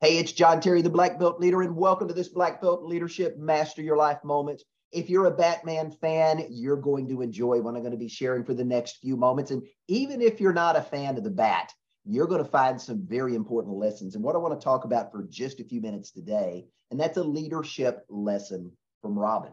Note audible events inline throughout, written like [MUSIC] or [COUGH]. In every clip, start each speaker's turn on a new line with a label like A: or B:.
A: Hey, it's John Terry, the Black Belt Leader, and welcome to this Black Belt Leadership Master Your Life moments. If you're a Batman fan, you're going to enjoy what I'm going to be sharing for the next few moments. And even if you're not a fan of the Bat, you're going to find some very important lessons. And what I want to talk about for just a few minutes today, and that's a leadership lesson from Robin.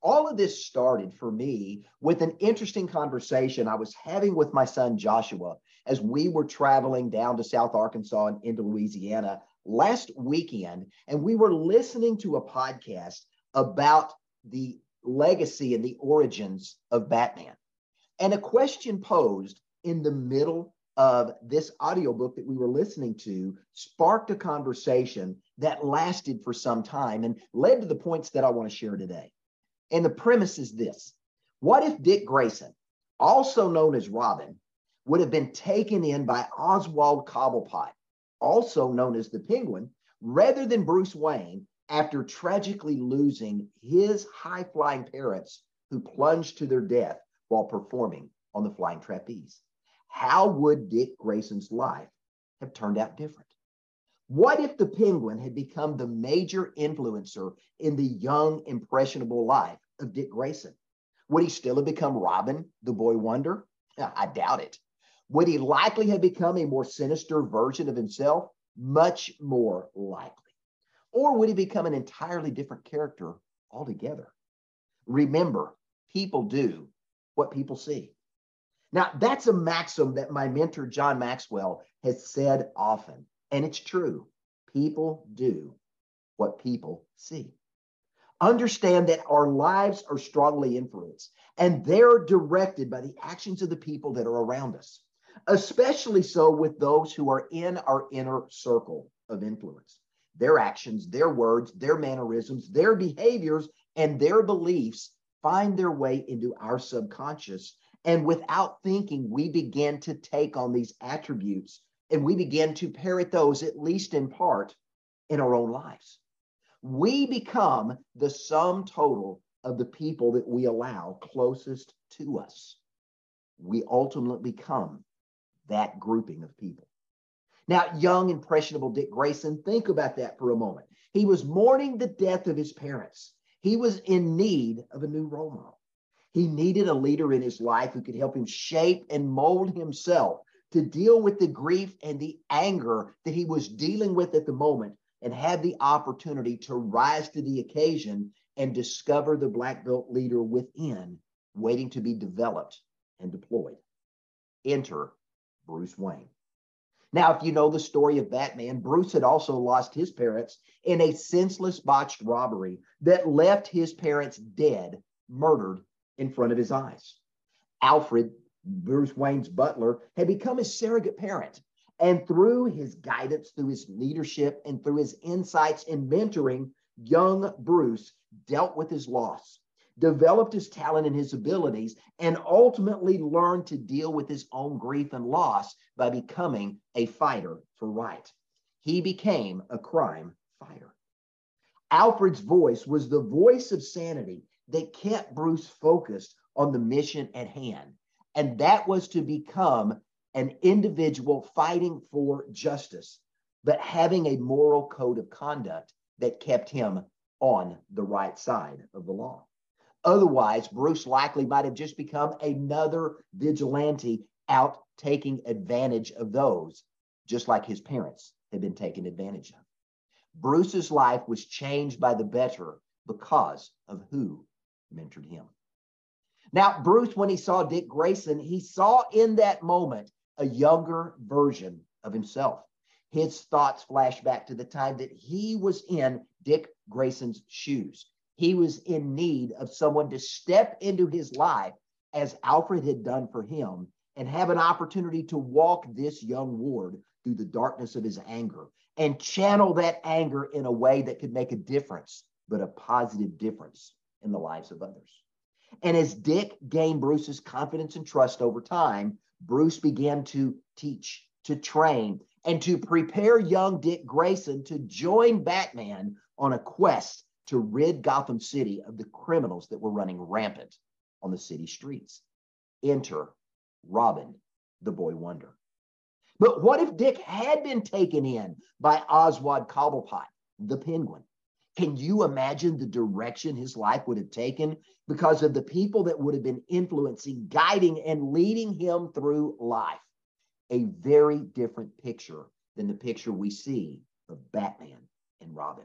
A: All of this started for me with an interesting conversation I was having with my son Joshua as we were traveling down to South Arkansas and into Louisiana last weekend, and we were listening to a podcast about the legacy and the origins of Batman. And a question posed in the middle of this audiobook that we were listening to sparked a conversation that lasted for some time and led to the points that I want to share today. And the premise is this What if Dick Grayson, also known as Robin, would have been taken in by Oswald Cobblepot, also known as the Penguin, rather than Bruce Wayne after tragically losing his high flying parents who plunged to their death while performing on the flying trapeze. How would Dick Grayson's life have turned out different? What if the penguin had become the major influencer in the young, impressionable life of Dick Grayson? Would he still have become Robin, the boy wonder? [LAUGHS] I doubt it. Would he likely have become a more sinister version of himself? Much more likely. Or would he become an entirely different character altogether? Remember, people do what people see. Now, that's a maxim that my mentor, John Maxwell, has said often, and it's true. People do what people see. Understand that our lives are strongly influenced, and they're directed by the actions of the people that are around us especially so with those who are in our inner circle of influence. Their actions, their words, their mannerisms, their behaviors, and their beliefs find their way into our subconscious. And without thinking, we begin to take on these attributes and we begin to parrot those, at least in part, in our own lives. We become the sum total of the people that we allow closest to us. We ultimately become that grouping of people. Now, young, impressionable Dick Grayson, think about that for a moment. He was mourning the death of his parents. He was in need of a new role model. He needed a leader in his life who could help him shape and mold himself to deal with the grief and the anger that he was dealing with at the moment and have the opportunity to rise to the occasion and discover the black belt leader within waiting to be developed and deployed. Enter Bruce Wayne. Now, if you know the story of Batman, Bruce had also lost his parents in a senseless botched robbery that left his parents dead, murdered in front of his eyes. Alfred, Bruce Wayne's butler, had become his surrogate parent. And through his guidance, through his leadership, and through his insights and mentoring, young Bruce dealt with his loss developed his talent and his abilities, and ultimately learned to deal with his own grief and loss by becoming a fighter for right. He became a crime fighter. Alfred's voice was the voice of sanity that kept Bruce focused on the mission at hand, and that was to become an individual fighting for justice, but having a moral code of conduct that kept him on the right side of the law. Otherwise, Bruce likely might have just become another vigilante out taking advantage of those, just like his parents had been taken advantage of. Bruce's life was changed by the better because of who mentored him. Now, Bruce, when he saw Dick Grayson, he saw in that moment a younger version of himself. His thoughts flashed back to the time that he was in Dick Grayson's shoes. He was in need of someone to step into his life as Alfred had done for him and have an opportunity to walk this young ward through the darkness of his anger and channel that anger in a way that could make a difference, but a positive difference in the lives of others. And as Dick gained Bruce's confidence and trust over time, Bruce began to teach, to train, and to prepare young Dick Grayson to join Batman on a quest to rid Gotham City of the criminals that were running rampant on the city streets. Enter Robin, the boy wonder. But what if Dick had been taken in by Oswald Cobblepot, the penguin? Can you imagine the direction his life would have taken because of the people that would have been influencing, guiding, and leading him through life? A very different picture than the picture we see of Batman and Robin.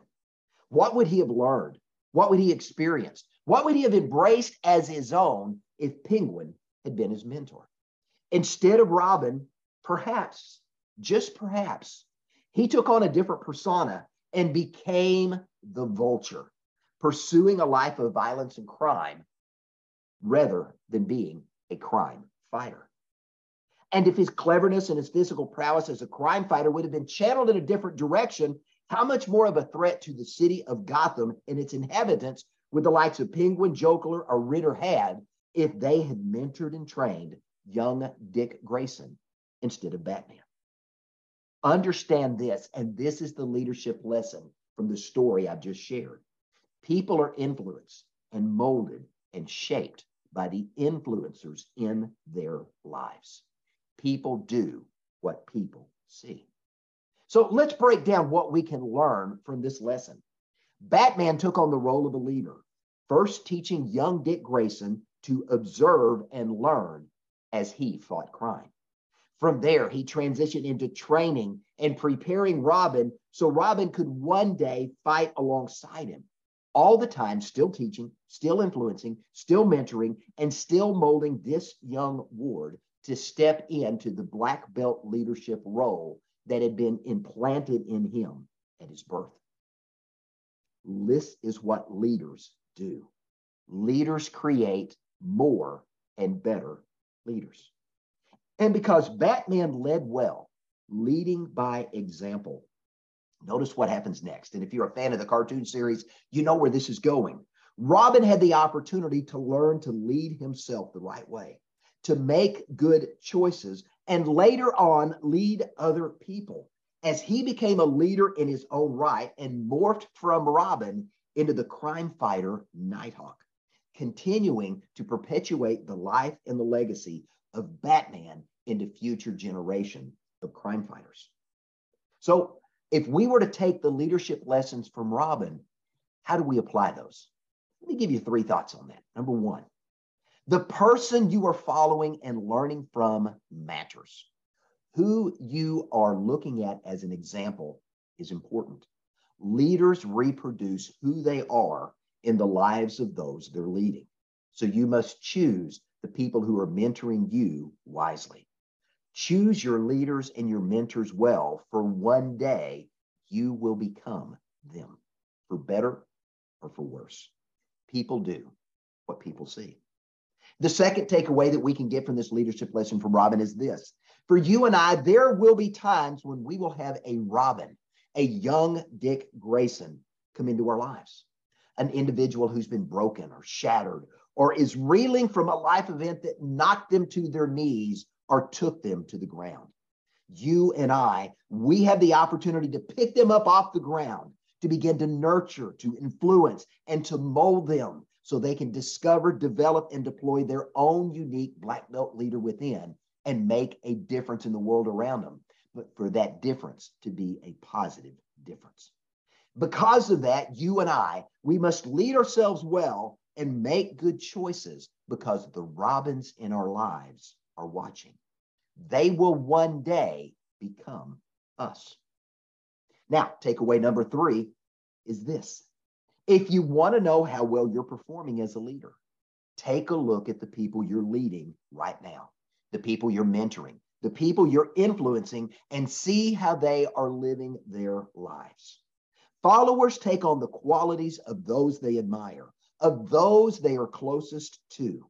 A: What would he have learned? What would he experienced? What would he have embraced as his own if Penguin had been his mentor? Instead of Robin, perhaps, just perhaps, he took on a different persona and became the vulture, pursuing a life of violence and crime rather than being a crime fighter. And if his cleverness and his physical prowess as a crime fighter would have been channeled in a different direction, how much more of a threat to the city of Gotham and its inhabitants would the likes of Penguin, Joker, or Riddler had if they had mentored and trained young Dick Grayson instead of Batman? Understand this, and this is the leadership lesson from the story I've just shared. People are influenced and molded and shaped by the influencers in their lives. People do what people see. So let's break down what we can learn from this lesson. Batman took on the role of a leader, first teaching young Dick Grayson to observe and learn as he fought crime. From there, he transitioned into training and preparing Robin so Robin could one day fight alongside him. All the time, still teaching, still influencing, still mentoring, and still molding this young ward to step into the black belt leadership role that had been implanted in him at his birth. This is what leaders do. Leaders create more and better leaders. And because Batman led well, leading by example, notice what happens next. And if you're a fan of the cartoon series, you know where this is going. Robin had the opportunity to learn to lead himself the right way, to make good choices, and later on lead other people. As he became a leader in his own right and morphed from Robin into the crime fighter Nighthawk, continuing to perpetuate the life and the legacy of Batman into future generation of crime fighters. So if we were to take the leadership lessons from Robin, how do we apply those? Let me give you three thoughts on that. Number one, the person you are following and learning from matters. Who you are looking at as an example is important. Leaders reproduce who they are in the lives of those they're leading. So you must choose the people who are mentoring you wisely. Choose your leaders and your mentors well, for one day you will become them, for better or for worse. People do what people see. The second takeaway that we can get from this leadership lesson from Robin is this For you and I, there will be times when we will have a Robin, a young Dick Grayson, come into our lives, an individual who's been broken or shattered or is reeling from a life event that knocked them to their knees or took them to the ground. You and I, we have the opportunity to pick them up off the ground, to begin to nurture, to influence, and to mold them so they can discover, develop, and deploy their own unique black belt leader within and make a difference in the world around them. But for that difference to be a positive difference. Because of that, you and I, we must lead ourselves well and make good choices because the robins in our lives are watching. They will one day become us. Now, takeaway number three is this. If you want to know how well you're performing as a leader, take a look at the people you're leading right now, the people you're mentoring, the people you're influencing, and see how they are living their lives. Followers take on the qualities of those they admire, of those they are closest to.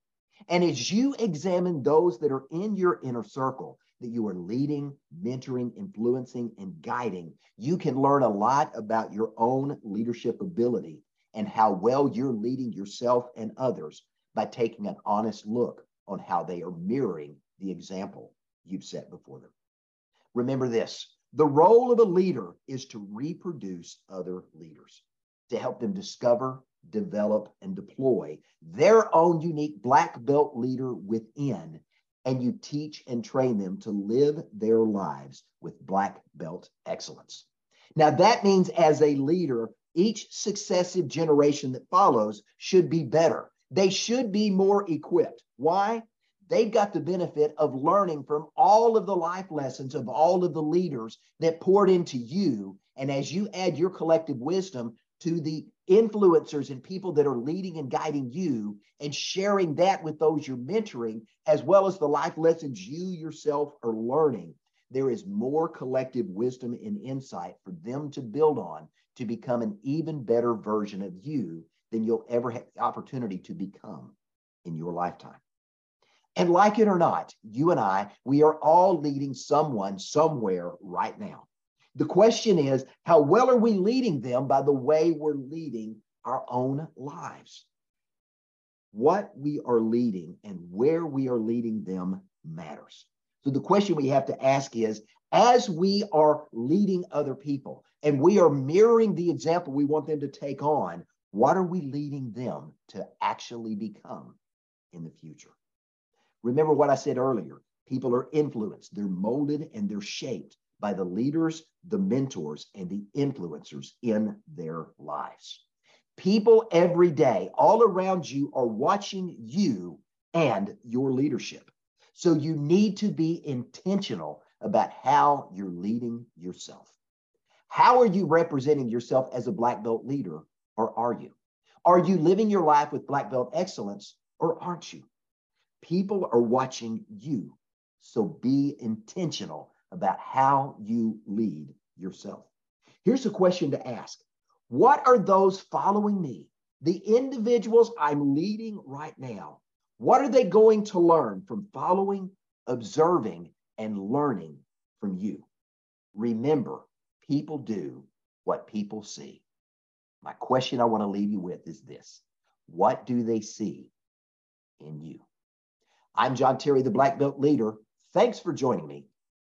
A: And as you examine those that are in your inner circle that you are leading, mentoring, influencing, and guiding, you can learn a lot about your own leadership ability and how well you're leading yourself and others by taking an honest look on how they are mirroring the example you've set before them. Remember this the role of a leader is to reproduce other leaders, to help them discover, develop, and deploy their own unique black belt leader within and you teach and train them to live their lives with black belt excellence. Now, that means as a leader, each successive generation that follows should be better. They should be more equipped. Why? They've got the benefit of learning from all of the life lessons of all of the leaders that poured into you. And as you add your collective wisdom to the influencers and people that are leading and guiding you and sharing that with those you're mentoring, as well as the life lessons you yourself are learning, there is more collective wisdom and insight for them to build on to become an even better version of you than you'll ever have the opportunity to become in your lifetime. And like it or not, you and I, we are all leading someone somewhere right now. The question is, how well are we leading them by the way we're leading our own lives? What we are leading and where we are leading them matters. So the question we have to ask is, as we are leading other people and we are mirroring the example we want them to take on, what are we leading them to actually become in the future? Remember what I said earlier people are influenced, they're molded, and they're shaped by the leaders, the mentors, and the influencers in their lives. People every day, all around you, are watching you and your leadership. So you need to be intentional about how you're leading yourself. How are you representing yourself as a black belt leader, or are you? Are you living your life with black belt excellence, or aren't you? People are watching you. So be intentional about how you lead yourself. Here's a question to ask What are those following me, the individuals I'm leading right now? What are they going to learn from following, observing, and learning from you? Remember, people do what people see. My question I want to leave you with is this What do they see in you? I'm John Terry, the Black Belt Leader. Thanks for joining me